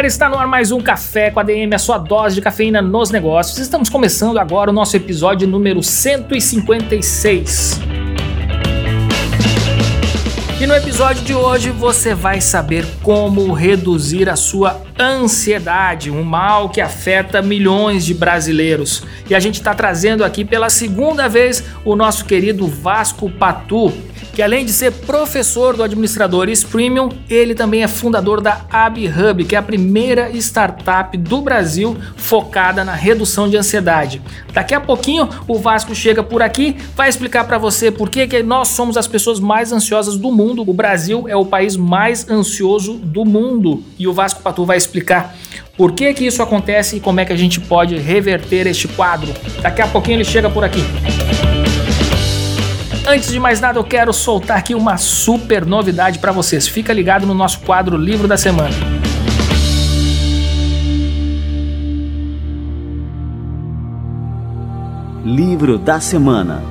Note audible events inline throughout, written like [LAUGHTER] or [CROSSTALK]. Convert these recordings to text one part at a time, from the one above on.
galera, está no ar mais um Café com a DM, a sua dose de cafeína nos negócios. Estamos começando agora o nosso episódio número 156. E no episódio de hoje você vai saber como reduzir a sua ansiedade, um mal que afeta milhões de brasileiros. E a gente está trazendo aqui pela segunda vez o nosso querido Vasco Patu que além de ser professor do Administradores Premium, ele também é fundador da AbHub, que é a primeira startup do Brasil focada na redução de ansiedade. Daqui a pouquinho o Vasco chega por aqui, vai explicar para você por que, que nós somos as pessoas mais ansiosas do mundo. O Brasil é o país mais ansioso do mundo e o Vasco Patu vai explicar por que, que isso acontece e como é que a gente pode reverter este quadro. Daqui a pouquinho ele chega por aqui. Antes de mais nada, eu quero soltar aqui uma super novidade para vocês. Fica ligado no nosso quadro Livro da Semana. Livro da Semana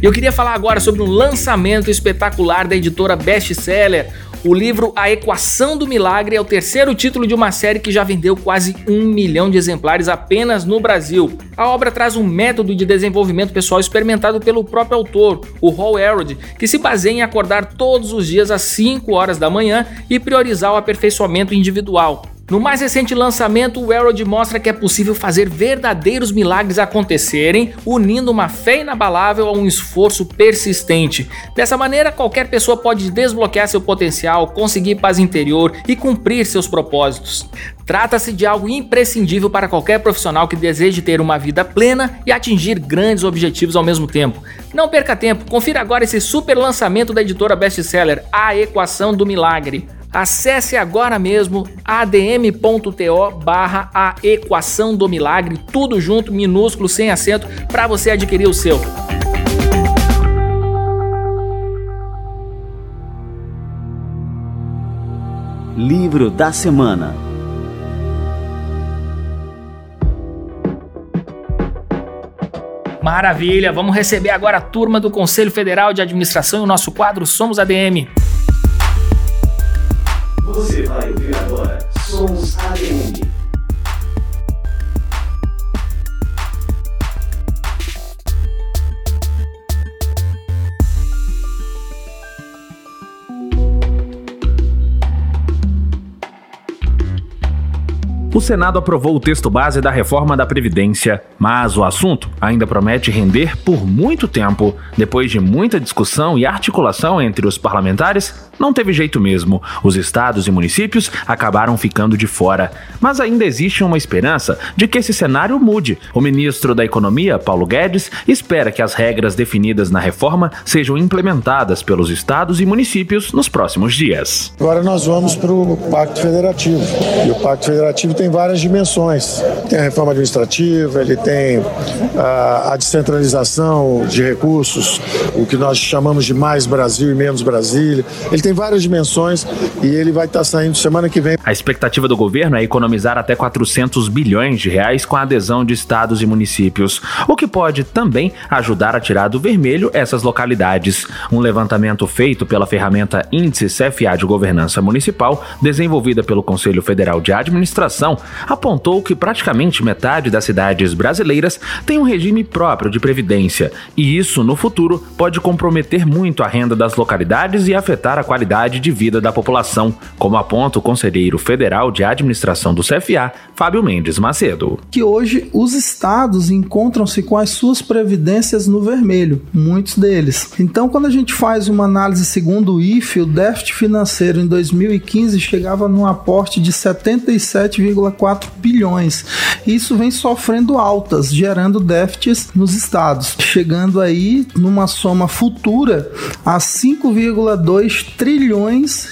Eu queria falar agora sobre um lançamento espetacular da editora Best Seller o livro A Equação do Milagre é o terceiro título de uma série que já vendeu quase um milhão de exemplares apenas no Brasil. A obra traz um método de desenvolvimento pessoal experimentado pelo próprio autor, o Hall Herod, que se baseia em acordar todos os dias às 5 horas da manhã e priorizar o aperfeiçoamento individual. No mais recente lançamento, o Herald mostra que é possível fazer verdadeiros milagres acontecerem, unindo uma fé inabalável a um esforço persistente. Dessa maneira, qualquer pessoa pode desbloquear seu potencial, conseguir paz interior e cumprir seus propósitos. Trata-se de algo imprescindível para qualquer profissional que deseje ter uma vida plena e atingir grandes objetivos ao mesmo tempo. Não perca tempo, confira agora esse super lançamento da editora Bestseller, A Equação do Milagre. Acesse agora mesmo adm.to barra a equação do milagre, tudo junto, minúsculo, sem acento, para você adquirir o seu. Livro da Semana Maravilha, vamos receber agora a turma do Conselho Federal de Administração e o nosso quadro Somos ADM. Você vai ouvir agora Sons ADM. O Senado aprovou o texto base da reforma da Previdência, mas o assunto ainda promete render por muito tempo. Depois de muita discussão e articulação entre os parlamentares, não teve jeito mesmo. Os estados e municípios acabaram ficando de fora. Mas ainda existe uma esperança de que esse cenário mude. O ministro da Economia, Paulo Guedes, espera que as regras definidas na reforma sejam implementadas pelos estados e municípios nos próximos dias. Agora nós vamos para o Pacto Federativo. E o Pacto Federativo tem várias dimensões. Tem a reforma administrativa, ele tem a, descentralização de recursos, o que nós chamamos de mais Brasil e menos Brasília. Ele tem várias dimensões e ele vai estar saindo semana que vem. A expectativa do governo é economizar até 400 bilhões de reais com a adesão de estados e municípios, o que pode também ajudar a tirar do vermelho essas localidades. Um levantamento feito pela ferramenta Índice CFA de Governança Municipal, desenvolvida pelo Conselho Federal de Administração, apontou que praticamente metade das cidades brasileiras tem um regime próprio de previdência, e isso no futuro pode comprometer muito a renda das localidades e afetar a qualidade de vida da população, como aponta o conselheiro federal de administração do CFA, Fábio Mendes Macedo. Que hoje os estados encontram-se com as suas previdências no vermelho, muitos deles. Então, quando a gente faz uma análise segundo o IFE, o déficit financeiro em 2015 chegava num aporte de 77, 3,4 bilhões. Isso vem sofrendo altas, gerando déficits nos estados, chegando aí numa soma futura a 5,2 trilhões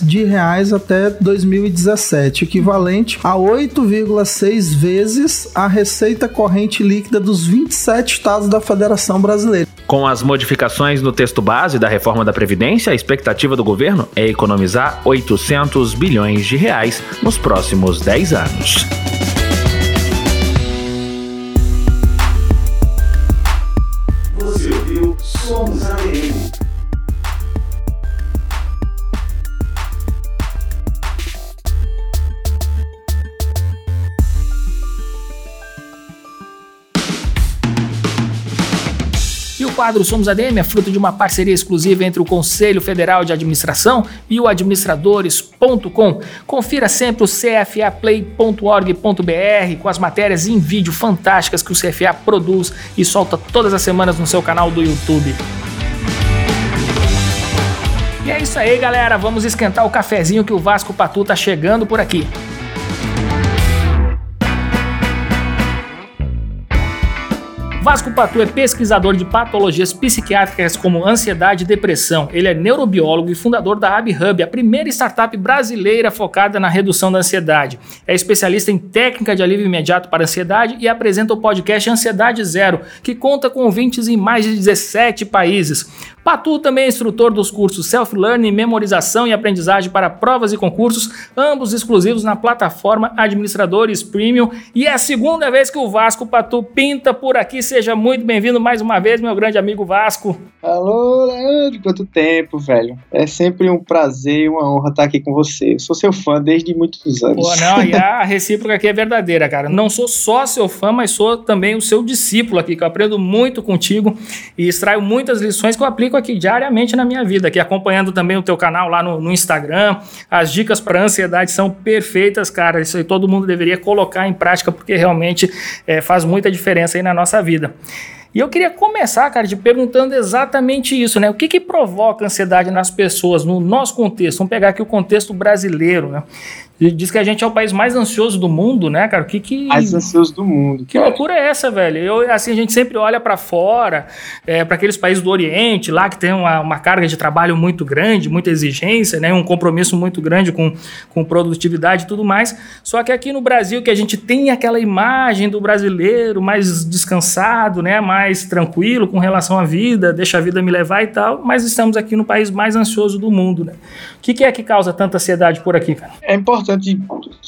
de reais até 2017, equivalente a 8,6 vezes a receita corrente líquida dos 27 estados da Federação Brasileira. Com as modificações no texto base da reforma da Previdência, a expectativa do governo é economizar 800 bilhões de reais nos próximos 10 anos. Quadro Somos ADM é fruto de uma parceria exclusiva entre o Conselho Federal de Administração e o administradores.com. Confira sempre o cfaplay.org.br com as matérias em vídeo fantásticas que o CFA produz e solta todas as semanas no seu canal do YouTube. E é isso aí, galera. Vamos esquentar o cafezinho que o Vasco Patu tá chegando por aqui. Vasco Patu é pesquisador de patologias psiquiátricas como ansiedade e depressão. Ele é neurobiólogo e fundador da AbHub, a primeira startup brasileira focada na redução da ansiedade. É especialista em técnica de alívio imediato para ansiedade e apresenta o podcast Ansiedade Zero, que conta com ouvintes em mais de 17 países. Patu também é instrutor dos cursos Self-Learning, Memorização e Aprendizagem para provas e concursos, ambos exclusivos na plataforma Administradores Premium. E é a segunda vez que o Vasco Patu pinta por aqui. Seja muito bem-vindo mais uma vez, meu grande amigo Vasco. Alô, Leandro, quanto tempo, velho. É sempre um prazer e uma honra estar aqui com você. Eu sou seu fã desde muitos anos. Pô, não, e a [LAUGHS] recíproca aqui é verdadeira, cara. Não sou só seu fã, mas sou também o seu discípulo aqui, que eu aprendo muito contigo e extraio muitas lições que eu aplico aqui diariamente na minha vida, aqui acompanhando também o teu canal lá no, no Instagram. As dicas para ansiedade são perfeitas, cara. Isso aí todo mundo deveria colocar em prática, porque realmente é, faz muita diferença aí na nossa vida. Yeah. E eu queria começar, cara, te perguntando exatamente isso, né? O que, que provoca ansiedade nas pessoas, no nosso contexto? Vamos pegar aqui o contexto brasileiro, né? Diz que a gente é o país mais ansioso do mundo, né, cara? O que que. Mais ansioso do mundo. Que cara. loucura é essa, velho? Eu, assim, a gente sempre olha para fora, é, para aqueles países do Oriente, lá que tem uma, uma, carga de trabalho muito grande, muita exigência, né? Um compromisso muito grande com, com produtividade e tudo mais. Só que aqui no Brasil, que a gente tem aquela imagem do brasileiro mais descansado, né? Mais tranquilo com relação à vida, deixa a vida me levar e tal, mas estamos aqui no país mais ansioso do mundo, né? O que, que é que causa tanta ansiedade por aqui, cara? É importante importante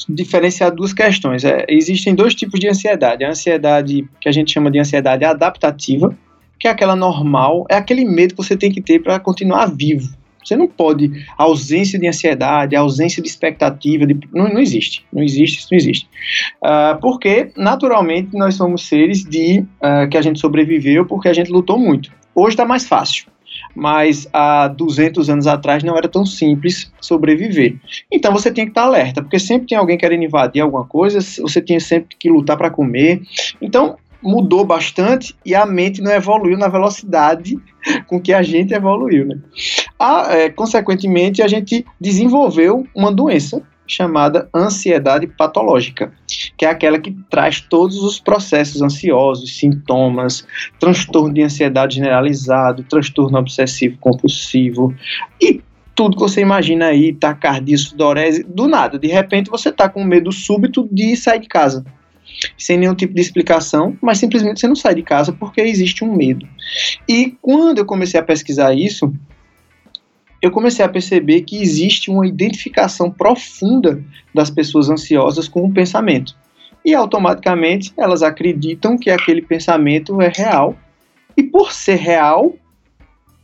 diferenciar duas questões. É, existem dois tipos de ansiedade. A ansiedade que a gente chama de ansiedade adaptativa, que é aquela normal, é aquele medo que você tem que ter para continuar vivo. Você não pode. A ausência de ansiedade, a ausência de expectativa, de, não, não existe. Não existe, isso não existe. Uh, porque, naturalmente, nós somos seres de uh, que a gente sobreviveu porque a gente lutou muito. Hoje está mais fácil mas há 200 anos atrás não era tão simples sobreviver. Então você tinha que estar alerta, porque sempre tem alguém querendo invadir alguma coisa, você tinha sempre que lutar para comer. Então mudou bastante e a mente não evoluiu na velocidade com que a gente evoluiu. Né? A, é, consequentemente, a gente desenvolveu uma doença chamada ansiedade patológica, que é aquela que traz todos os processos ansiosos, sintomas, transtorno de ansiedade generalizado, transtorno obsessivo compulsivo e tudo que você imagina aí, taquicardia, sudorese, do nada, de repente você está com medo súbito de sair de casa sem nenhum tipo de explicação, mas simplesmente você não sai de casa porque existe um medo. E quando eu comecei a pesquisar isso, eu comecei a perceber que existe uma identificação profunda das pessoas ansiosas com o pensamento. E automaticamente elas acreditam que aquele pensamento é real. E por ser real,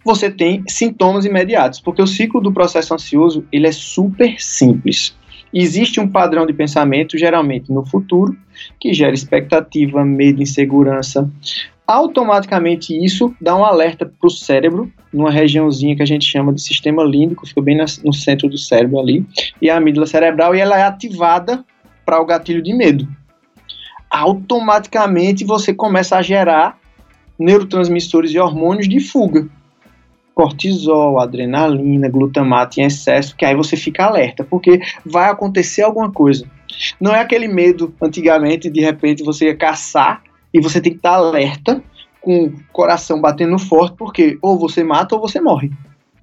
você tem sintomas imediatos, porque o ciclo do processo ansioso ele é super simples. Existe um padrão de pensamento, geralmente no futuro, que gera expectativa, medo, insegurança. Automaticamente isso dá um alerta para o cérebro, numa regiãozinha que a gente chama de sistema límbico, fica bem no centro do cérebro ali, e a amígdala cerebral, e ela é ativada para o gatilho de medo. Automaticamente você começa a gerar neurotransmissores e hormônios de fuga cortisol, adrenalina, glutamato em excesso, que aí você fica alerta, porque vai acontecer alguma coisa. Não é aquele medo antigamente de repente você ia caçar e você tem que estar alerta com o coração batendo forte, porque ou você mata ou você morre.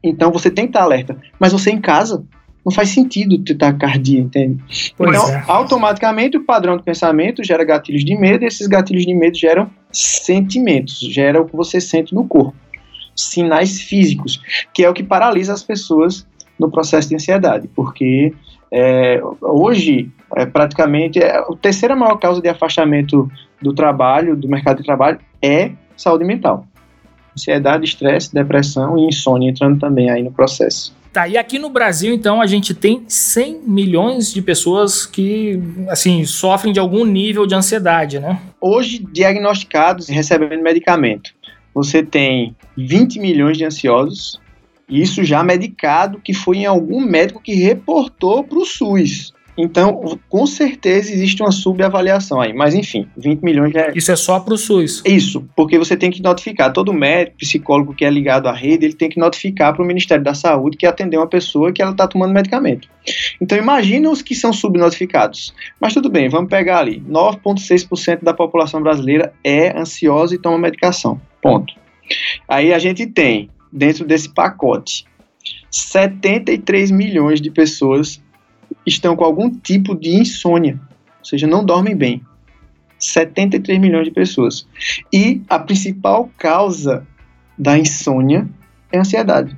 Então você tem que estar alerta. Mas você em casa, não faz sentido ter taquicardia, entende? Pois então, é. automaticamente o padrão de pensamento gera gatilhos de medo, e esses gatilhos de medo geram sentimentos, gera o que você sente no corpo. Sinais físicos, que é o que paralisa as pessoas no processo de ansiedade, porque é, hoje, é, praticamente, é, a terceira maior causa de afastamento do trabalho, do mercado de trabalho, é saúde mental. Ansiedade, estresse, depressão e insônia entrando também aí no processo. Tá, e aqui no Brasil, então, a gente tem 100 milhões de pessoas que, assim, sofrem de algum nível de ansiedade, né? Hoje, diagnosticados e recebendo medicamento, você tem 20 milhões de ansiosos, isso já medicado, que foi em algum médico que reportou para o SUS. Então, com certeza existe uma subavaliação aí, mas enfim, 20 milhões já é... Isso é só para o SUS? Isso, porque você tem que notificar, todo médico, psicólogo que é ligado à rede, ele tem que notificar para o Ministério da Saúde que atendeu uma pessoa que ela está tomando medicamento. Então, imagina os que são subnotificados. Mas tudo bem, vamos pegar ali, 9,6% da população brasileira é ansiosa e toma medicação, ponto. Aí a gente tem, dentro desse pacote, 73 milhões de pessoas estão com algum tipo de insônia, ou seja, não dormem bem. 73 milhões de pessoas. E a principal causa da insônia é a ansiedade.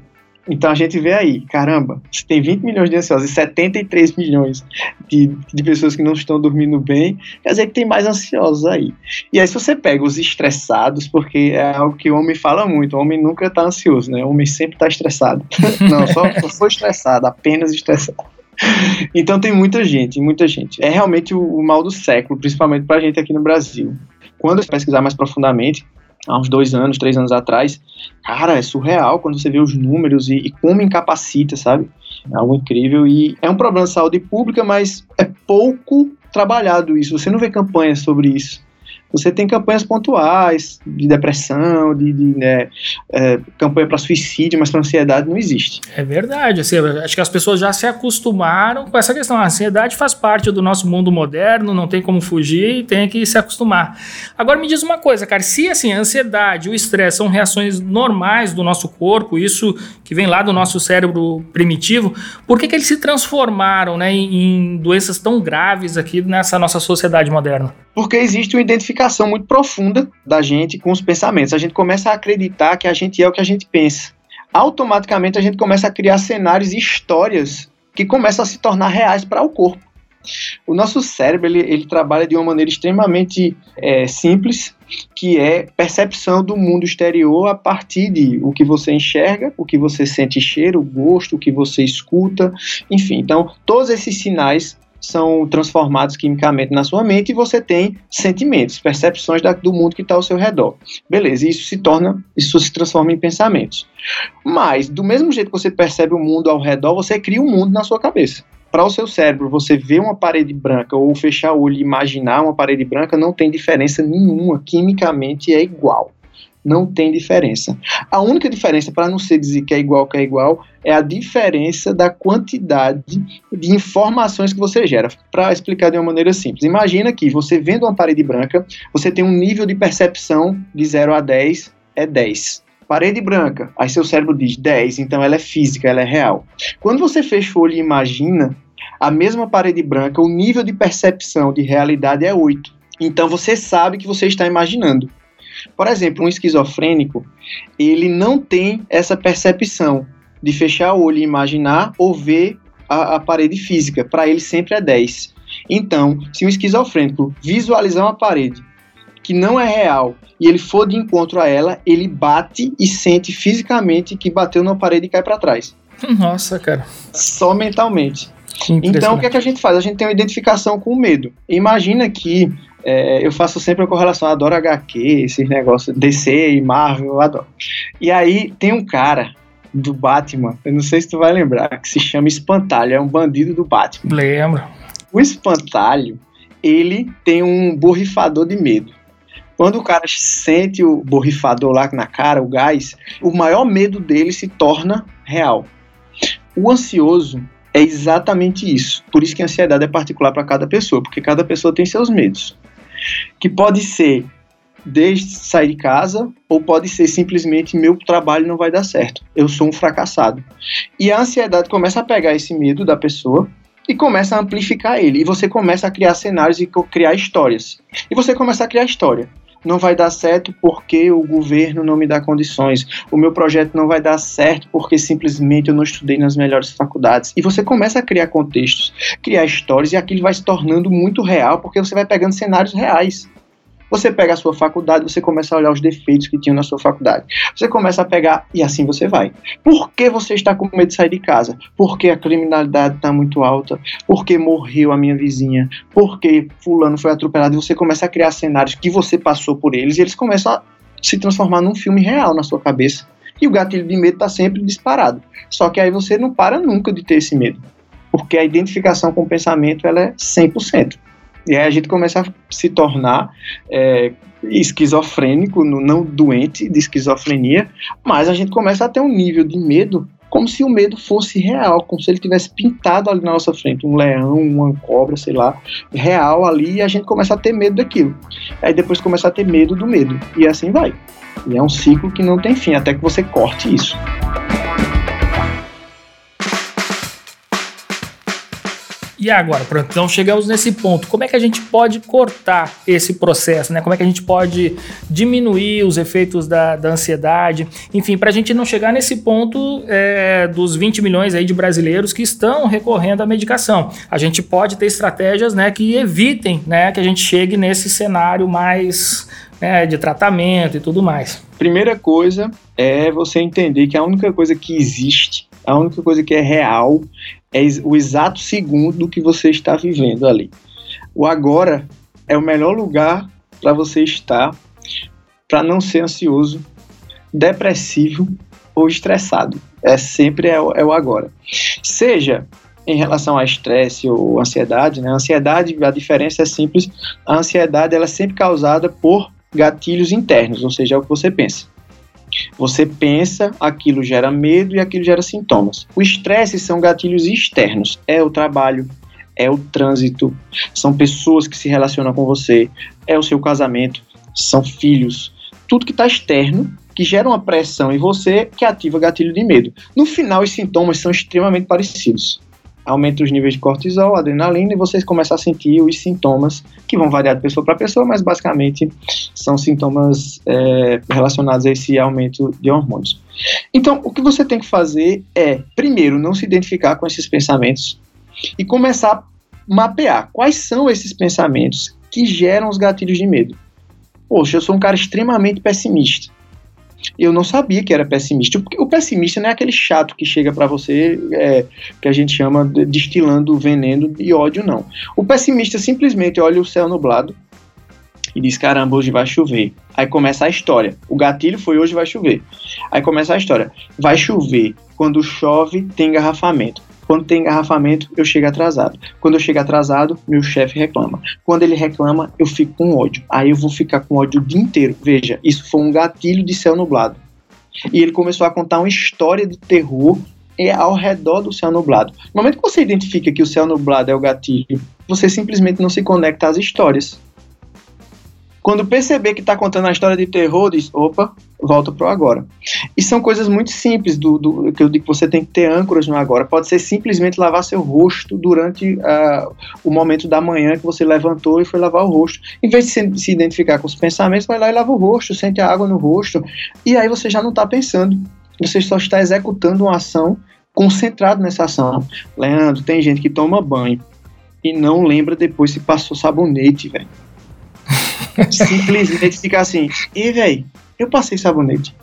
Então a gente vê aí, caramba, se tem 20 milhões de ansiosos e 73 milhões de, de pessoas que não estão dormindo bem, quer dizer que tem mais ansiosos aí. E aí se você pega os estressados, porque é algo que o homem fala muito, o homem nunca está ansioso, né? O homem sempre está estressado. [LAUGHS] não, só, só estressado, apenas estressado. [LAUGHS] então tem muita gente, muita gente. É realmente o, o mal do século, principalmente pra gente aqui no Brasil. Quando eu pesquisar mais profundamente, há uns dois anos, três anos atrás, cara, é surreal quando você vê os números e, e como incapacita, sabe? É algo incrível e é um problema de saúde pública, mas é pouco trabalhado isso. Você não vê campanhas sobre isso. Você tem campanhas pontuais de depressão, de, de né, é, campanha para suicídio, mas para ansiedade não existe. É verdade. Assim, acho que as pessoas já se acostumaram com essa questão. A ansiedade faz parte do nosso mundo moderno, não tem como fugir e tem que se acostumar. Agora me diz uma coisa, cara, se assim, a ansiedade, o estresse são reações normais do nosso corpo, isso que vem lá do nosso cérebro primitivo, por que, que eles se transformaram né, em, em doenças tão graves aqui nessa nossa sociedade moderna? Porque existe uma identificação muito profunda da gente com os pensamentos. A gente começa a acreditar que a gente é o que a gente pensa. Automaticamente a gente começa a criar cenários e histórias que começam a se tornar reais para o corpo. O nosso cérebro ele, ele trabalha de uma maneira extremamente é, simples, que é percepção do mundo exterior a partir de o que você enxerga, o que você sente cheiro, gosto, o que você escuta, enfim. Então, todos esses sinais são transformados quimicamente na sua mente e você tem sentimentos, percepções da, do mundo que está ao seu redor. Beleza, isso se torna, isso se transforma em pensamentos. Mas, do mesmo jeito que você percebe o mundo ao redor, você cria um mundo na sua cabeça. Para o seu cérebro, você ver uma parede branca ou fechar o olho e imaginar uma parede branca não tem diferença nenhuma, quimicamente é igual não tem diferença. A única diferença, para não ser dizer que é igual que é igual, é a diferença da quantidade de informações que você gera. Para explicar de uma maneira simples, imagina que você vendo uma parede branca, você tem um nível de percepção de 0 a 10 é 10. Parede branca, aí seu cérebro diz 10, então ela é física, ela é real. Quando você fecha o olho e imagina a mesma parede branca, o nível de percepção de realidade é 8. Então você sabe que você está imaginando. Por exemplo, um esquizofrênico, ele não tem essa percepção de fechar o olho e imaginar ou ver a, a parede física. Para ele sempre é 10. Então, se um esquizofrênico visualizar uma parede que não é real e ele for de encontro a ela, ele bate e sente fisicamente que bateu na parede e cai para trás. Nossa, cara. Só mentalmente. Então, o que, é que a gente faz? A gente tem uma identificação com o medo. Imagina que é, eu faço sempre a correlação, adoro HQ, esses negócios, DC e Marvel, eu adoro. E aí tem um cara do Batman, eu não sei se tu vai lembrar, que se chama Espantalho, é um bandido do Batman. Lembro. O Espantalho, ele tem um borrifador de medo. Quando o cara sente o borrifador lá na cara, o gás, o maior medo dele se torna real. O ansioso, É exatamente isso. Por isso que a ansiedade é particular para cada pessoa, porque cada pessoa tem seus medos. Que pode ser desde sair de casa, ou pode ser simplesmente meu trabalho não vai dar certo, eu sou um fracassado. E a ansiedade começa a pegar esse medo da pessoa e começa a amplificar ele. E você começa a criar cenários e criar histórias. E você começa a criar história. Não vai dar certo porque o governo não me dá condições. O meu projeto não vai dar certo porque simplesmente eu não estudei nas melhores faculdades. E você começa a criar contextos, criar histórias e aquilo vai se tornando muito real porque você vai pegando cenários reais. Você pega a sua faculdade, você começa a olhar os defeitos que tinham na sua faculdade. Você começa a pegar e assim você vai. Por que você está com medo de sair de casa? Porque a criminalidade está muito alta? Porque morreu a minha vizinha? Porque fulano foi atropelado? E você começa a criar cenários que você passou por eles e eles começam a se transformar num filme real na sua cabeça. E o gatilho de medo está sempre disparado. Só que aí você não para nunca de ter esse medo. Porque a identificação com o pensamento ela é 100%. E aí a gente começa a se tornar é, esquizofrênico, não doente de esquizofrenia, mas a gente começa a ter um nível de medo como se o medo fosse real, como se ele tivesse pintado ali na nossa frente, um leão, uma cobra, sei lá, real ali, e a gente começa a ter medo daquilo. Aí depois começa a ter medo do medo, e assim vai. E é um ciclo que não tem fim, até que você corte isso. E agora, pronto, então chegamos nesse ponto. Como é que a gente pode cortar esse processo, né? Como é que a gente pode diminuir os efeitos da, da ansiedade? Enfim, para a gente não chegar nesse ponto é, dos 20 milhões aí de brasileiros que estão recorrendo à medicação. A gente pode ter estratégias, né, que evitem, né, que a gente chegue nesse cenário mais né, de tratamento e tudo mais. Primeira coisa é você entender que a única coisa que existe, a única coisa que é real é o exato segundo que você está vivendo ali. O agora é o melhor lugar para você estar para não ser ansioso, depressivo ou estressado. É sempre é o, é o agora. Seja em relação a estresse ou ansiedade, né? A ansiedade, a diferença é simples. A ansiedade ela é sempre causada por gatilhos internos, ou seja, é o que você pensa. Você pensa, aquilo gera medo e aquilo gera sintomas. O estresse são gatilhos externos. É o trabalho, é o trânsito, são pessoas que se relacionam com você, é o seu casamento, são filhos. Tudo que está externo que gera uma pressão em você que ativa gatilho de medo. No final, os sintomas são extremamente parecidos aumenta os níveis de cortisol, adrenalina, e vocês começam a sentir os sintomas, que vão variar de pessoa para pessoa, mas basicamente são sintomas é, relacionados a esse aumento de hormônios. Então, o que você tem que fazer é, primeiro, não se identificar com esses pensamentos e começar a mapear quais são esses pensamentos que geram os gatilhos de medo. Poxa, eu sou um cara extremamente pessimista eu não sabia que era pessimista. O pessimista não é aquele chato que chega para você, é, que a gente chama de destilando veneno e ódio, não. O pessimista simplesmente olha o céu nublado e diz: caramba, hoje vai chover. Aí começa a história. O gatilho foi hoje vai chover. Aí começa a história. Vai chover. Quando chove, tem engarrafamento. Quando tem engarrafamento, eu chego atrasado. Quando eu chego atrasado, meu chefe reclama. Quando ele reclama, eu fico com ódio. Aí eu vou ficar com ódio o dia inteiro. Veja, isso foi um gatilho de céu nublado. E ele começou a contar uma história de terror é ao redor do céu nublado. No momento que você identifica que o céu nublado é o gatilho, você simplesmente não se conecta às histórias. Quando perceber que está contando a história de terror, diz: opa, volta pro agora. E são coisas muito simples do, do, que eu digo que você tem que ter âncoras no agora. Pode ser simplesmente lavar seu rosto durante uh, o momento da manhã que você levantou e foi lavar o rosto. Em vez de se, se identificar com os pensamentos, vai lá e lava o rosto, sente a água no rosto. E aí você já não está pensando. Você só está executando uma ação concentrado nessa ação. Leandro, tem gente que toma banho e não lembra depois se passou sabonete, velho. Simplesmente fica assim, e velho, eu passei sabonete.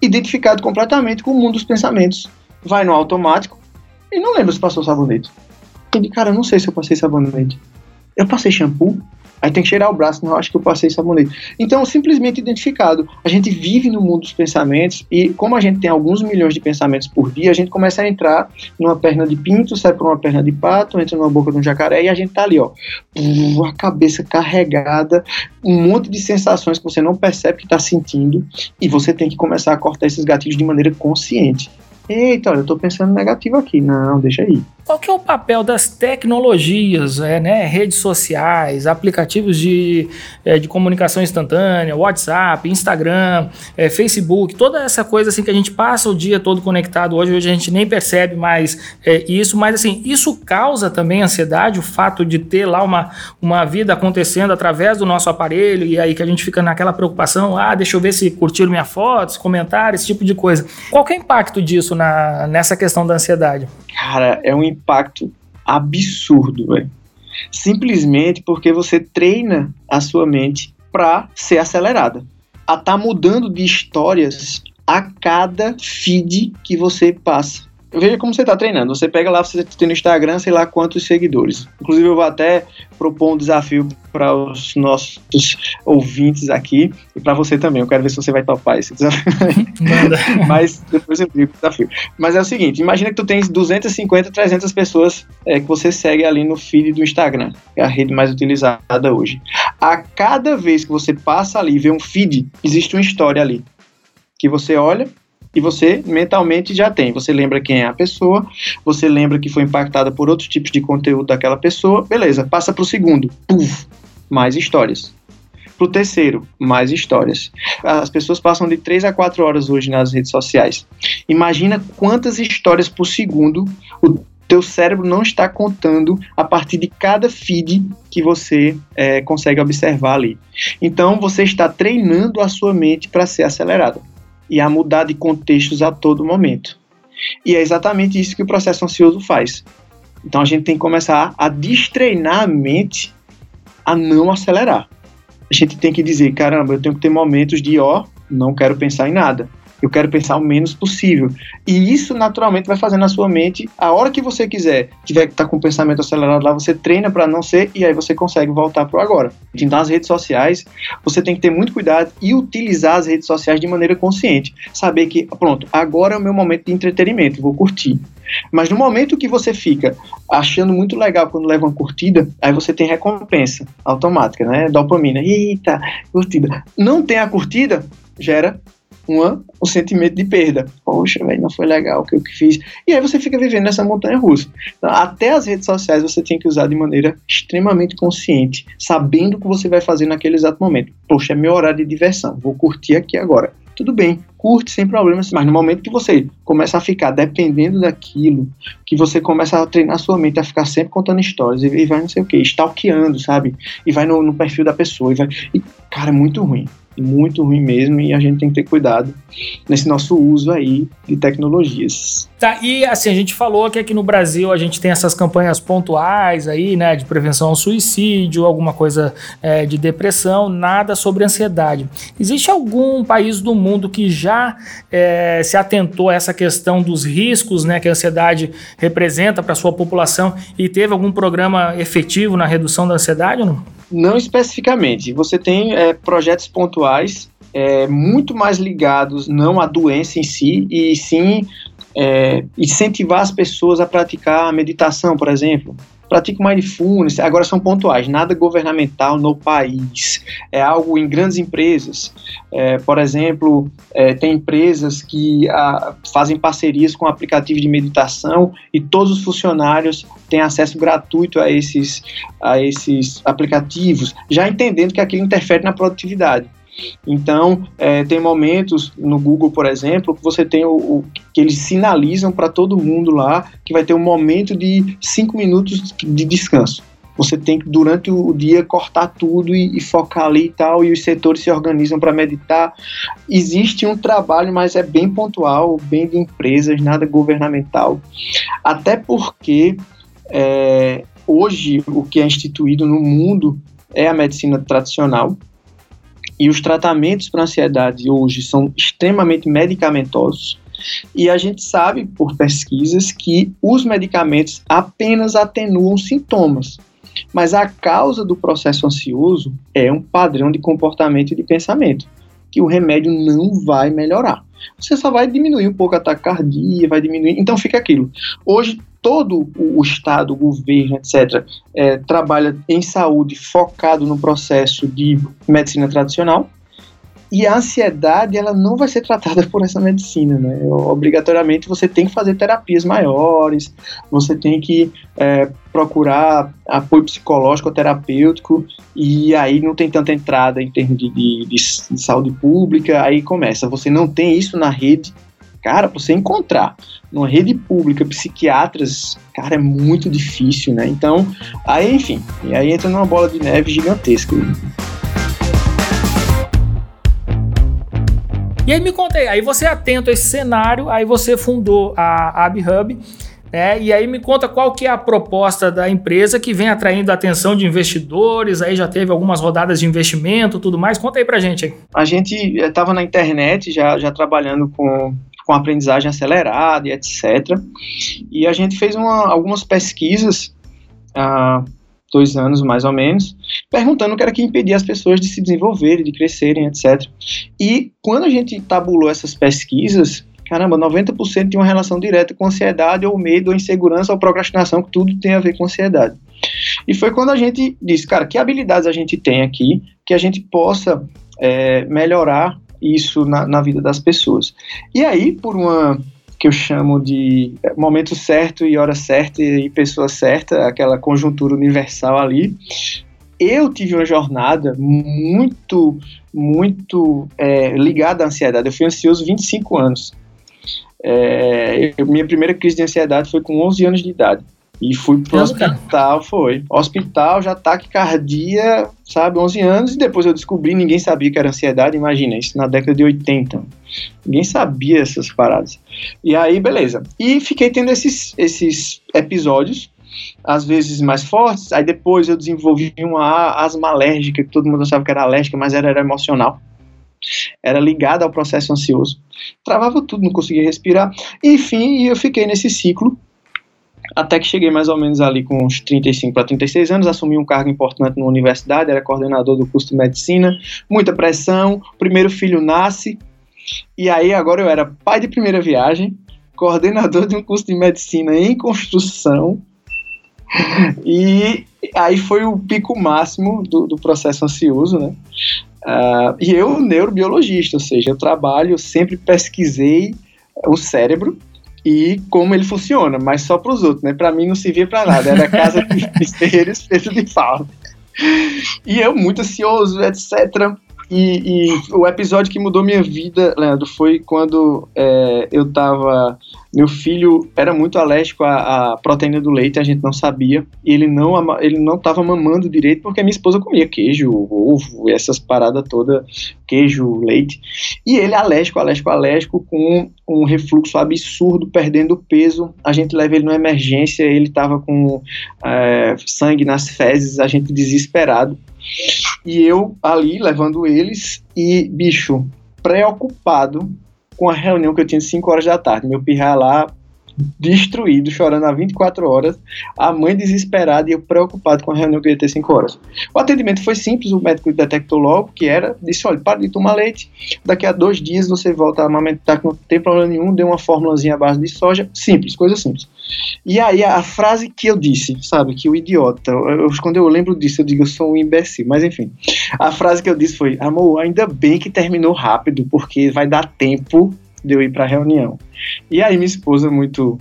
Identificado completamente com o mundo dos pensamentos. Vai no automático e não lembra se passou sabonete. E cara, eu não sei se eu passei sabonete. Eu passei shampoo? Aí tem que cheirar o braço, não acho que eu passei sabonete. Então, simplesmente identificado. A gente vive no mundo dos pensamentos e, como a gente tem alguns milhões de pensamentos por dia, a gente começa a entrar numa perna de pinto, sai por uma perna de pato, entra numa boca de um jacaré e a gente tá ali, ó, a cabeça carregada, um monte de sensações que você não percebe que está sentindo e você tem que começar a cortar esses gatilhos de maneira consciente. Eita, olha, eu tô pensando negativo aqui. Não, deixa aí. Qual que é o papel das tecnologias, é, né, redes sociais, aplicativos de, é, de comunicação instantânea, WhatsApp, Instagram, é, Facebook, toda essa coisa assim que a gente passa o dia todo conectado hoje, hoje a gente nem percebe mais é, isso, mas assim, isso causa também ansiedade, o fato de ter lá uma, uma vida acontecendo através do nosso aparelho e aí que a gente fica naquela preocupação, ah, deixa eu ver se curtiram minha foto, se comentaram, esse tipo de coisa. Qual é o impacto disso na, nessa questão da ansiedade? Cara, é um impacto absurdo, velho. Simplesmente porque você treina a sua mente para ser acelerada. A tá mudando de histórias a cada feed que você passa veja como você está treinando. Você pega lá, você tem no Instagram, sei lá quantos seguidores. Inclusive, eu vou até propor um desafio para os nossos ouvintes aqui e para você também. Eu quero ver se você vai topar esse desafio. [LAUGHS] [LAUGHS] Mas depois eu digo o desafio. Mas é o seguinte: imagina que tu tens 250, 300 pessoas é, que você segue ali no feed do Instagram, que é a rede mais utilizada hoje. A cada vez que você passa ali e vê um feed, existe uma história ali. Que você olha, e você mentalmente já tem. Você lembra quem é a pessoa, você lembra que foi impactada por outros tipos de conteúdo daquela pessoa, beleza, passa para o segundo, mais histórias. Para o terceiro, mais histórias. As pessoas passam de 3 a 4 horas hoje nas redes sociais. Imagina quantas histórias por segundo o teu cérebro não está contando a partir de cada feed que você é, consegue observar ali. Então você está treinando a sua mente para ser acelerada e a mudar de contextos a todo momento. E é exatamente isso que o processo ansioso faz. Então a gente tem que começar a destreinar a mente a não acelerar. A gente tem que dizer, caramba, eu tenho que ter momentos de ó, não quero pensar em nada eu quero pensar o menos possível. E isso naturalmente vai fazer na sua mente, a hora que você quiser, tiver que estar tá com o pensamento acelerado lá, você treina para não ser e aí você consegue voltar para o agora. Então, as redes sociais, você tem que ter muito cuidado e utilizar as redes sociais de maneira consciente. Saber que, pronto, agora é o meu momento de entretenimento, vou curtir. Mas no momento que você fica achando muito legal quando leva uma curtida, aí você tem recompensa automática, né? Dopamina. Eita, curtida. Não tem a curtida, gera uma, o sentimento de perda. Poxa, velho, não foi legal o que eu fiz. E aí você fica vivendo nessa montanha russa. Então, até as redes sociais você tem que usar de maneira extremamente consciente, sabendo o que você vai fazer naquele exato momento. Poxa, é meu horário de diversão, vou curtir aqui agora. Tudo bem, curte sem problemas, mas no momento que você começa a ficar dependendo daquilo, que você começa a treinar sua mente a ficar sempre contando histórias e, vai não sei o que, stalkeando, sabe? E vai no, no perfil da pessoa e vai. E, cara, é muito ruim muito ruim mesmo e a gente tem que ter cuidado nesse nosso uso aí de tecnologias. Tá, e assim, a gente falou que aqui no Brasil a gente tem essas campanhas pontuais aí, né, de prevenção ao suicídio, alguma coisa é, de depressão, nada sobre ansiedade. Existe algum país do mundo que já é, se atentou a essa questão dos riscos, né, que a ansiedade representa para sua população e teve algum programa efetivo na redução da ansiedade ou não? Não especificamente. Você tem é, projetos pontuais é, muito mais ligados não à doença em si, e sim é, incentivar as pessoas a praticar a meditação, por exemplo, pratica mindfulness, agora são pontuais, nada governamental no país, é algo em grandes empresas. É, por exemplo, é, tem empresas que a, ah, fazem parcerias com aplicativos de meditação e todos os funcionários têm acesso gratuito a esses, a esses aplicativos, já entendendo que aquilo interfere na produtividade. Então, é, tem momentos no Google, por exemplo, que você tem o, o que eles sinalizam para todo mundo lá que vai ter um momento de cinco minutos de descanso. Você tem que, durante o dia, cortar tudo e, e focar ali e tal, e os setores se organizam para meditar. Existe um trabalho, mas é bem pontual, bem de empresas, nada governamental. Até porque é, hoje o que é instituído no mundo é a medicina tradicional, e os tratamentos para ansiedade hoje são extremamente medicamentosos. E a gente sabe por pesquisas que os medicamentos apenas atenuam sintomas. Mas a causa do processo ansioso é um padrão de comportamento e de pensamento, que o remédio não vai melhorar. Você só vai diminuir um pouco a taquicardia, vai diminuir. Então fica aquilo. Hoje todo o Estado, o governo, etc., é, trabalha em saúde focado no processo de medicina tradicional. E a ansiedade, ela não vai ser tratada [LAUGHS] por essa medicina, né? Obrigatoriamente você tem que fazer terapias maiores, você tem que é, procurar apoio psicológico terapêutico, e aí não tem tanta entrada em termos de, de, de, de saúde pública, aí começa. Você não tem isso na rede, cara, pra você encontrar numa rede pública psiquiatras, cara, é muito difícil, né? Então, aí, enfim, aí entra numa bola de neve gigantesca. E aí me conta aí, você é atento a esse cenário, aí você fundou a AbHub, né? E aí me conta qual que é a proposta da empresa que vem atraindo a atenção de investidores, aí já teve algumas rodadas de investimento, tudo mais. Conta aí pra gente aí. A gente estava eh, na internet já, já trabalhando com com aprendizagem acelerada e etc. E a gente fez uma, algumas pesquisas ah, dois anos mais ou menos, perguntando o que era que impedia as pessoas de se desenvolverem, de crescerem, etc. E quando a gente tabulou essas pesquisas, caramba, 90% tinha uma relação direta com ansiedade, ou medo, ou insegurança, ou procrastinação, que tudo tem a ver com ansiedade. E foi quando a gente disse, cara, que habilidades a gente tem aqui que a gente possa é, melhorar isso na, na vida das pessoas. E aí, por uma que eu chamo de momento certo e hora certa e pessoa certa, aquela conjuntura universal ali. Eu tive uma jornada muito, muito é, ligada à ansiedade. Eu fui ansioso 25 anos. É, eu, minha primeira crise de ansiedade foi com 11 anos de idade. E fui pro hospital, foi. Hospital, já taquicardia, sabe, 11 anos, e depois eu descobri, ninguém sabia que era ansiedade, imagina, isso na década de 80. Ninguém sabia essas paradas. E aí, beleza. E fiquei tendo esses, esses episódios, às vezes mais fortes, aí depois eu desenvolvi uma asma alérgica, que todo mundo achava que era alérgica, mas era, era emocional. Era ligada ao processo ansioso. Travava tudo, não conseguia respirar. Enfim, eu fiquei nesse ciclo até que cheguei mais ou menos ali com uns 35 para 36 anos, assumi um cargo importante na universidade, era coordenador do curso de medicina, muita pressão, primeiro filho nasce, e aí agora eu era pai de primeira viagem, coordenador de um curso de medicina em construção, e aí foi o pico máximo do, do processo ansioso, né? Uh, e eu, neurobiologista, ou seja, eu trabalho, sempre pesquisei o cérebro, e como ele funciona, mas só para os outros, né? Para mim não servia para nada, era casa de [LAUGHS] terreiro feito de pau. E eu muito ansioso, etc. E, e, o episódio que mudou minha vida, Leandro, foi quando é, eu tava. Meu filho era muito alérgico à, à, proteína do leite, a gente não sabia. E ele não, ele não tava mamando direito porque minha esposa comia queijo, ovo, essas paradas todas, queijo, leite. E ele alérgico, alérgico, alérgico, com um refluxo absurdo, perdendo peso. A gente leva ele numa emergência, ele tava com é, sangue nas fezes, a gente desesperado. E eu ali levando eles e, bicho, preocupado com a reunião que eu tinha 5 horas da tarde. Meu pirra lá destruído, chorando há 24 horas, a mãe desesperada e eu preocupado com a reunião que ia ter 5 horas. O atendimento foi simples, o médico detectou logo que era, disse, olha, para de tomar leite, daqui a dois dias você volta a amamentar não tem problema nenhum, deu uma fórmulazinha à base de soja, simples, coisa simples. E aí a, a frase que eu disse, sabe, que o idiota, eu, quando eu lembro disso eu digo, eu sou um imbecil, mas enfim, a frase que eu disse foi, amor, ainda bem que terminou rápido, porque vai dar tempo de eu ir para a reunião. E aí minha esposa, muito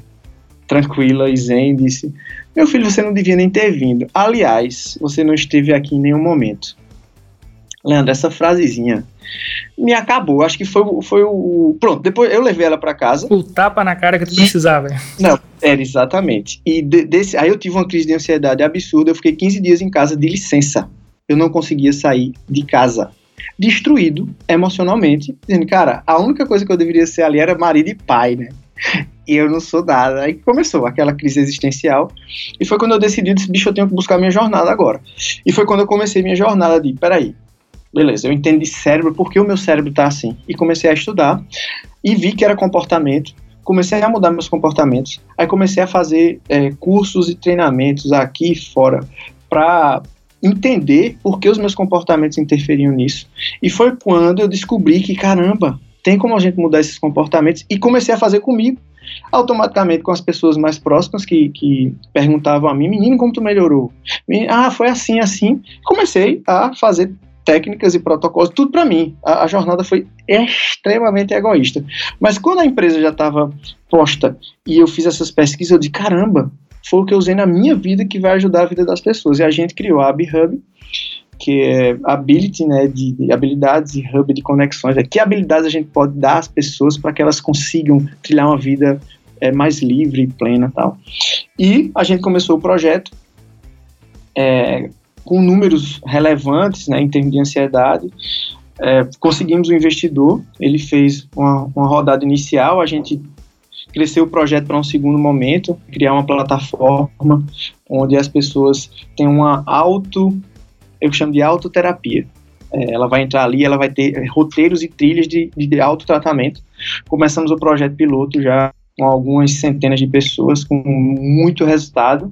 tranquila e zen, disse: Meu filho, você não devia nem ter vindo. Aliás, você não esteve aqui em nenhum momento. Leandro, essa frasezinha me acabou. Acho que foi, foi o. Pronto, depois eu levei ela para casa. O tapa na cara que tu precisava. Não, era exatamente. E de, desse, aí eu tive uma crise de ansiedade absurda. Eu fiquei 15 dias em casa de licença. Eu não conseguia sair de casa destruído emocionalmente, dizendo, cara, a única coisa que eu deveria ser ali era marido e pai, né? E eu não sou nada. Aí começou aquela crise existencial. E foi quando eu decidi, disse, bicho, eu tenho que buscar minha jornada agora. E foi quando eu comecei minha jornada de, peraí, beleza, eu entendi cérebro, por que o meu cérebro tá assim? E comecei a estudar e vi que era comportamento. Comecei a mudar meus comportamentos. Aí comecei a fazer é, cursos e treinamentos aqui e fora para entender por que os meus comportamentos interferiam nisso. E foi quando eu descobri que, caramba, tem como a gente mudar esses comportamentos e comecei a fazer comigo. Automaticamente com as pessoas mais próximas que, que perguntavam a mim, menino, como tu melhorou? ah, foi assim, assim. Comecei a fazer técnicas e protocolos, tudo para mim. A, a, jornada foi extremamente egoísta. Mas quando a empresa já estava posta e eu fiz essas pesquisas, eu disse: caramba, foi o que eu usei na minha vida que vai ajudar a vida das pessoas. E a gente criou a AbHub, que é ability, né, de, de, habilidades e hub de conexões. É que habilidades a gente pode dar às pessoas para que elas consigam trilhar uma vida é, mais livre, plena, tal. E a gente começou o projeto é, com números relevantes, né, em termos de ansiedade. É, conseguimos um investidor, ele fez uma, uma rodada inicial, a gente cresceu o projeto para um segundo momento, criar uma plataforma onde as pessoas têm uma auto eu chamo de autoterapia. É, ela vai entrar ali, ela vai ter roteiros e trilhas de, de autotratamento. Começamos o projeto piloto já com algumas centenas de pessoas, com muito resultado,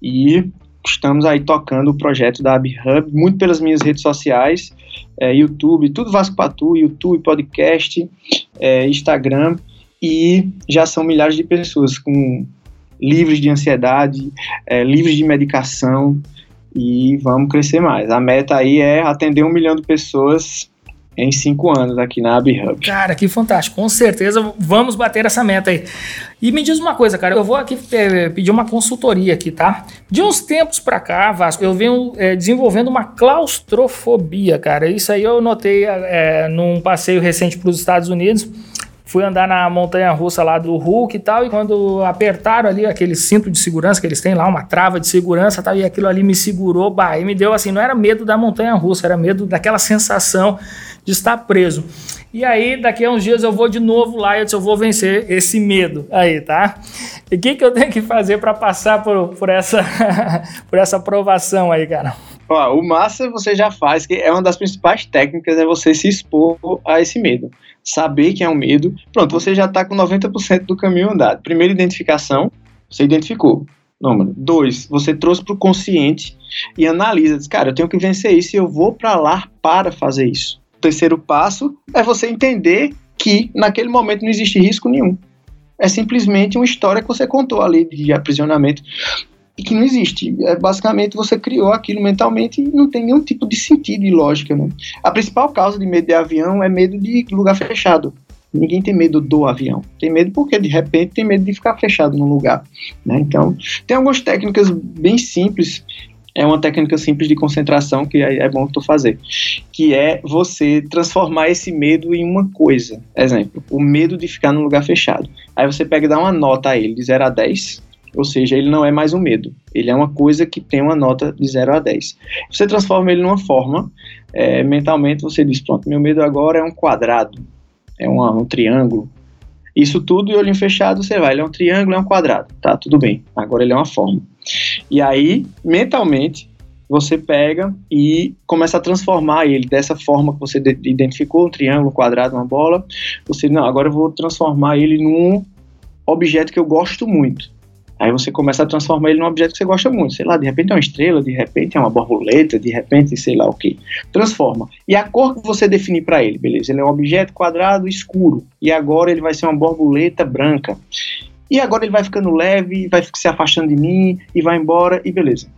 e estamos aí tocando o projeto da AbHub, muito pelas minhas redes sociais, é, YouTube, tudo Vasco Patu, YouTube, podcast, é, Instagram, e já são milhares de pessoas com livros de ansiedade, é, livros de medicação, e vamos crescer mais. A meta aí é atender um milhão de pessoas em cinco anos aqui na AbHub. Cara, que fantástico. Com certeza vamos bater essa meta aí. E me diz uma coisa, cara, eu vou aqui é, pedir uma consultoria aqui, tá? De uns tempos pra cá, Vasco, eu venho é, desenvolvendo uma claustrofobia, cara. Isso aí eu notei é, num passeio recente para os Estados Unidos fui andar na montanha russa lá do Hulk e tal, e quando apertaram ali aquele cinto de segurança que eles têm lá, uma trava de segurança e tal, e aquilo ali me segurou, bah, e me deu assim, não era medo da montanha russa, era medo daquela sensação de estar preso. E aí, daqui a uns dias eu vou de novo lá e eu, disse, eu vou vencer esse medo aí, tá? E o que, que eu tenho que fazer para passar por, por, essa, [LAUGHS] por essa aprovação aí, cara? Ó, o massa você já faz, que é uma das principais técnicas, é você se expor a esse medo saber que é um medo, pronto, você já está com 90% do caminho andado. Primeira identificação, você identificou. Número. Dois, você trouxe para o consciente e analisa. Diz, cara, eu tenho que vencer isso e eu vou para lá para fazer isso. O terceiro passo é você entender que naquele momento não existe risco nenhum. É simplesmente uma história que você contou ali de aprisionamento e que não existe. É, basicamente, você criou aquilo mentalmente e não tem nenhum tipo de sentido e lógica. Né? A principal causa de medo de avião é medo de lugar fechado. Ninguém tem medo do avião. Tem medo porque, de repente, tem medo de ficar fechado num lugar. Né? Então, tem algumas técnicas bem simples. É uma técnica simples de concentração que é, é bom tu fazer, que é você transformar esse medo em uma coisa. Exemplo, o medo de ficar num lugar fechado. Aí você pega e dá uma nota a ele de 0 a 10, ou seja, ele não é mais um medo, ele é uma coisa que tem uma nota de 0 a 10. Você transforma ele numa forma, é, mentalmente você diz: pronto, meu medo agora é um quadrado, é uma, um triângulo. Isso tudo e olhinho fechado, você vai, ele é um triângulo, é um quadrado, tá, tudo bem, agora ele é uma forma. E aí, mentalmente, você pega e começa a transformar ele dessa forma que você identificou, um triângulo, um quadrado, uma bola. Você, não, agora eu vou transformar ele num objeto que eu gosto muito. Aí você começa a transformar ele num objeto que você gosta muito. Sei lá, de repente é uma estrela, de repente é uma borboleta, de repente sei lá o que. Transforma. E a cor que você definir para ele, beleza? Ele é um objeto quadrado escuro. E agora ele vai ser uma borboleta branca. E agora ele vai ficando leve, vai se afastando de mim e vai embora e beleza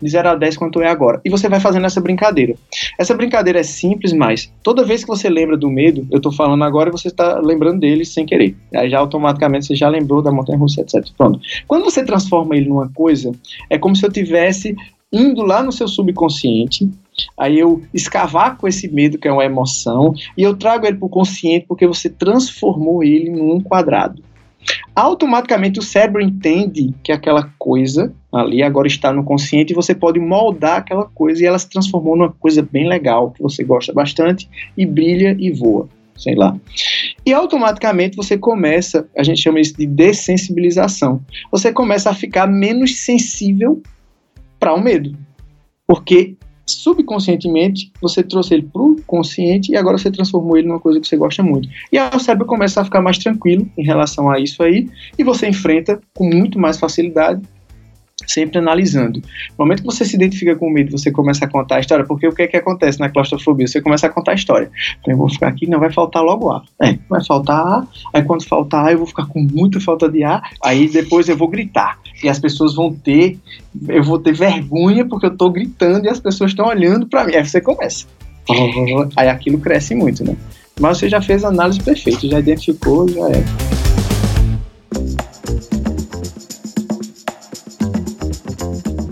de 0 a 10 quanto é agora. E você vai fazendo essa brincadeira. Essa brincadeira é simples, mas toda vez que você lembra do medo, eu tô falando agora e você está lembrando dele sem querer. Aí já automaticamente você já lembrou da montanha russa, etc. Pronto. Quando você transforma ele numa coisa, é como se eu tivesse indo lá no seu subconsciente, aí eu escavar com esse medo que é uma emoção e eu trago ele para o consciente porque você transformou ele num quadrado automaticamente o cérebro entende que aquela coisa ali agora está no consciente e você pode moldar aquela coisa e ela se transformou numa coisa bem legal, que você gosta bastante e brilha e voa, sei lá. E automaticamente você começa, a gente chama isso de dessensibilização. Você começa a ficar menos sensível para o medo. Porque subconscientemente você trouxe ele para o consciente e agora você transformou ele numa coisa que você gosta muito. E aí o cérebro começa a ficar mais tranquilo em relação a isso aí e você enfrenta com muito mais facilidade sempre analisando. No momento que você se identifica com medo, você começa a contar a história, porque o que é que acontece na claustrofobia? Você começa a contar a história. Então, eu vou ficar aqui, não vai faltar logo ar. É, vai faltar ar, aí quando faltar ar, eu vou ficar com muita falta de ar, aí depois eu vou gritar. E as pessoas vão ter, eu vou ter vergonha porque eu tô gritando e as pessoas estão olhando para mim. Aí você começa. [LAUGHS] Aí aquilo cresce muito, né? Mas você já fez a análise perfeita, já identificou, já é.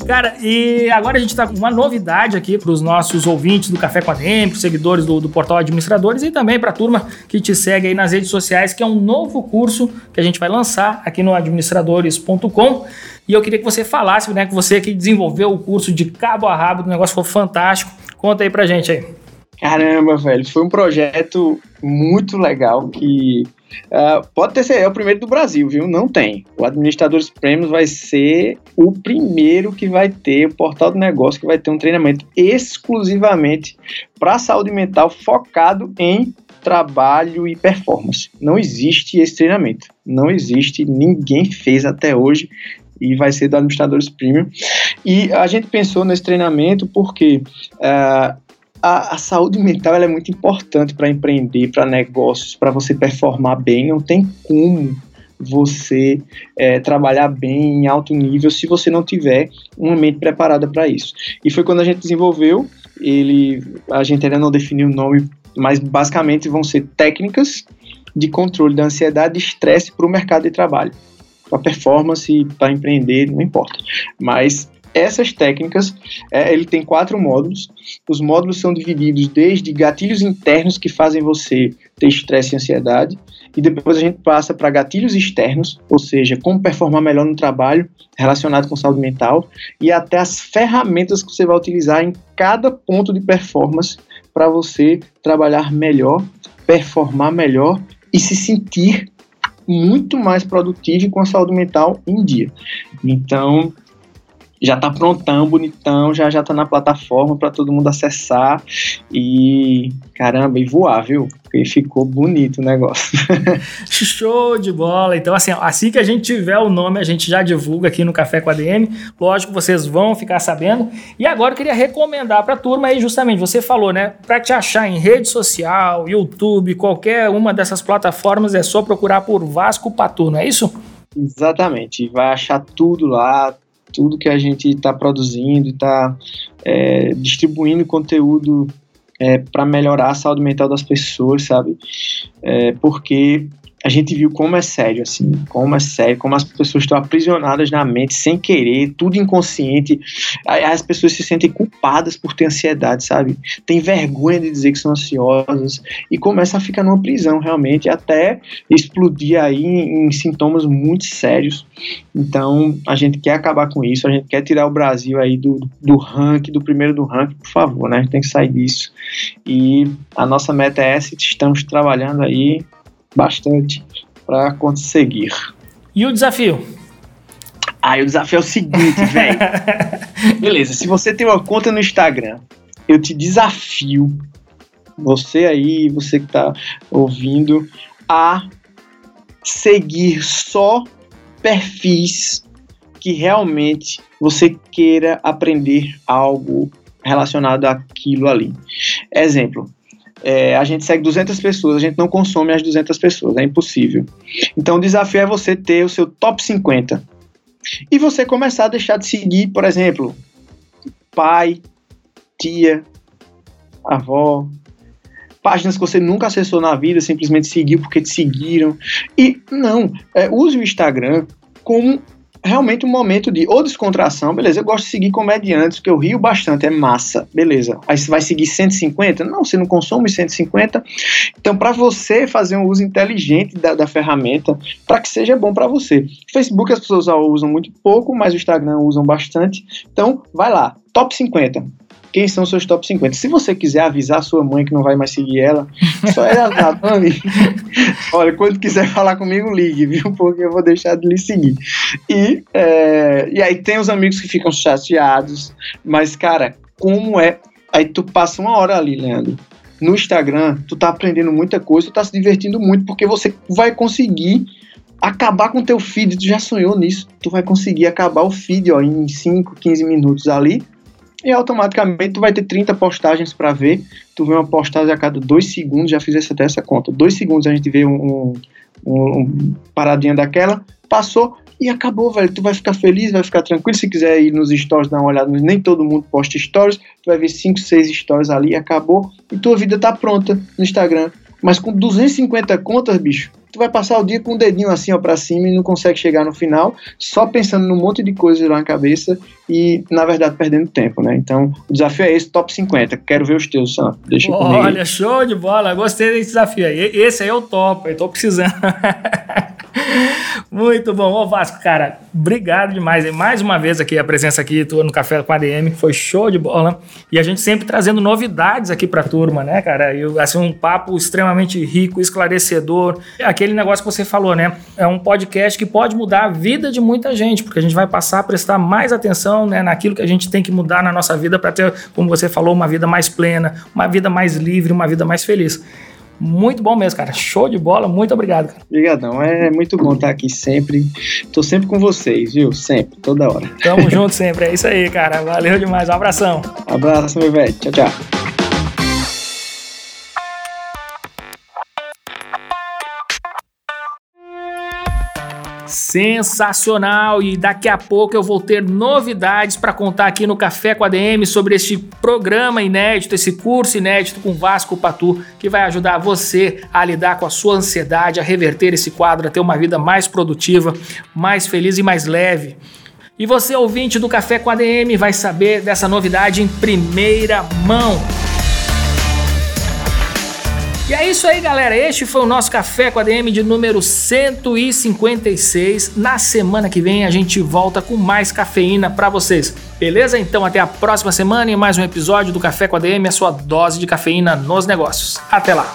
Cara, e agora a gente está com uma novidade aqui para os nossos ouvintes do Café com a para seguidores do, do portal Administradores e também para a turma que te segue aí nas redes sociais, que é um novo curso que a gente vai lançar aqui no administradores.com. E eu queria que você falasse, né, que você que desenvolveu o curso de cabo a rabo, o negócio foi fantástico. Conta aí pra gente aí. Caramba, velho, foi um projeto muito legal que uh, pode ter sido é o primeiro do Brasil, viu? Não tem. O Administradores Prêmios vai ser o primeiro que vai ter o portal do negócio que vai ter um treinamento exclusivamente para saúde mental focado em trabalho e performance. Não existe esse treinamento. Não existe, ninguém fez até hoje e vai ser do Administradores Premium. E a gente pensou nesse treinamento porque uh, a, a, saúde mental é muito importante para empreender, para negócios, para você performar bem. Não tem como você é, trabalhar bem em alto nível se você não tiver uma mente preparada para isso. E foi quando a gente desenvolveu, ele, a gente ainda não definiu o nome, mas basicamente vão ser técnicas de controle da ansiedade e estresse para o mercado de trabalho para performance, para empreender, não importa. Mas essas técnicas, é, ele tem quatro módulos. Os módulos são divididos desde gatilhos internos que fazem você ter estresse e ansiedade, e depois a gente passa para gatilhos externos, ou seja, como performar melhor no trabalho relacionado com saúde mental, e até as ferramentas que você vai utilizar em cada ponto de performance para você trabalhar melhor, performar melhor e se sentir muito mais produtivo com a saúde mental em dia. Então, já tá prontão, bonitão, já já tá na plataforma para todo mundo acessar e caramba, e voar, viu? Porque ficou bonito o negócio. [LAUGHS] Show de bola. Então assim, assim que a gente tiver o nome, a gente já divulga aqui no Café com a DM. Lógico, vocês vão ficar sabendo. E agora eu queria recomendar para a turma aí justamente, você falou, né, para te achar em rede social, YouTube, qualquer uma dessas plataformas é só procurar por Vasco Patu, não é isso? Exatamente, vai achar tudo lá, tudo que a gente está produzindo e está é, distribuindo conteúdo é, para melhorar a saúde mental das pessoas, sabe? É, porque a gente viu como é sério, assim, como é sério, como as pessoas estão aprisionadas na mente sem querer, tudo inconsciente. As pessoas se sentem culpadas por ter ansiedade, sabe? Tem vergonha de dizer que são ansiosas e começa a ficar numa prisão realmente, até explodir aí em, em sintomas muito sérios. Então, a gente quer acabar com isso, a gente quer tirar o Brasil aí do, do ranking, do primeiro do ranking, por favor, né? A gente tem que sair disso. E a nossa meta é essa, estamos trabalhando aí bastante para conseguir. E o desafio? Ah, o desafio é o seguinte, [LAUGHS] velho. Beleza, se você tem uma conta no Instagram, eu te desafio, você aí, você que tá ouvindo, a seguir só perfis que realmente você queira aprender algo relacionado àquilo ali. Exemplo, é, a gente segue 200 pessoas, a gente não consome as 200 pessoas, é impossível. Então o desafio é você ter o seu top 50. E você começar a deixar de seguir, por exemplo, pai, tia, avó, páginas que você nunca acessou na vida, simplesmente seguiu porque te seguiram. E não, é, use o Instagram como realmente um momento de ou descontração, beleza, eu gosto de seguir comediantes, porque eu rio bastante, é massa, beleza. Aí você vai seguir 150? Não, você não consome 150. Então, para você fazer um uso inteligente da, da ferramenta, para que seja bom para você. Facebook as pessoas usam muito pouco, mas o Instagram usam bastante. Então, vai lá, top 50 quem são seus top 50. Se você quiser avisar sua mãe que não vai mais seguir ela, só é a [LAUGHS] Dani. Olha, quando quiser falar comigo, ligue, viu? Porque eu vou deixar de lhe seguir. E, é, e aí tem os amigos que ficam chateados, mas, cara, como é. Aí tu passa uma hora ali, Leandro. No Instagram, tu tá aprendendo muita coisa, tu tá se divertindo muito, porque você vai conseguir acabar com o teu feed, tu já sonhou nisso, tu vai conseguir acabar o feed ó, em 5, 15 minutos ali, e automaticamente tu vai ter 30 postagens para ver. Tu vê uma postagem a cada dois segundos, já fiz essa, dessa conta. Dois segundos a gente vê um, um, um paradinha daquela, passou, e acabou, velho. Tu vai ficar feliz, vai ficar tranquilo. Se quiser ir nos stories, dar uma olhada, nem todo mundo posta stories. Tu vai ver 5, 6 stories ali, acabou. E tua vida tá pronta no Instagram. Mas com 250 contas, bicho, tu vai passar o dia com o dedinho assim ó para cima e não consegue chegar no final, só pensando num monte de coisas lá na cabeça e na verdade perdendo tempo, né? Então, o desafio é esse, top 50. Quero ver os teus, Sam. Deixa comigo. Olha, show de bola. Gostei desse desafio aí. Esse aí é o top, eu tô precisando. [LAUGHS] Muito bom. Ô Vasco, cara, obrigado demais. E mais uma vez aqui a presença aqui tua no Café com a ADM, foi show de bola. E a gente sempre trazendo novidades aqui pra turma, né, cara? E assim, um papo extremamente rico, esclarecedor. Aquele negócio que você falou, né? É um podcast que pode mudar a vida de muita gente, porque a gente vai passar a prestar mais atenção né, naquilo que a gente tem que mudar na nossa vida para ter, como você falou, uma vida mais plena, uma vida mais livre, uma vida mais feliz. Muito bom mesmo, cara. Show de bola. Muito obrigado, cara. Obrigadão. É muito bom estar aqui sempre. Tô sempre com vocês, viu? Sempre, toda hora. Tamo [LAUGHS] junto sempre. É isso aí, cara. Valeu demais. Um abração. Abraço, meu velho. Tchau, tchau. Sensacional! E daqui a pouco eu vou ter novidades para contar aqui no Café com a DM sobre este programa inédito, esse curso inédito com Vasco Patu, que vai ajudar você a lidar com a sua ansiedade, a reverter esse quadro, a ter uma vida mais produtiva, mais feliz e mais leve. E você, ouvinte do Café com a DM, vai saber dessa novidade em primeira mão. E é isso aí, galera. Este foi o nosso Café com a DM de número 156. Na semana que vem a gente volta com mais cafeína para vocês. Beleza? Então até a próxima semana em mais um episódio do Café com a DM, a sua dose de cafeína nos negócios. Até lá.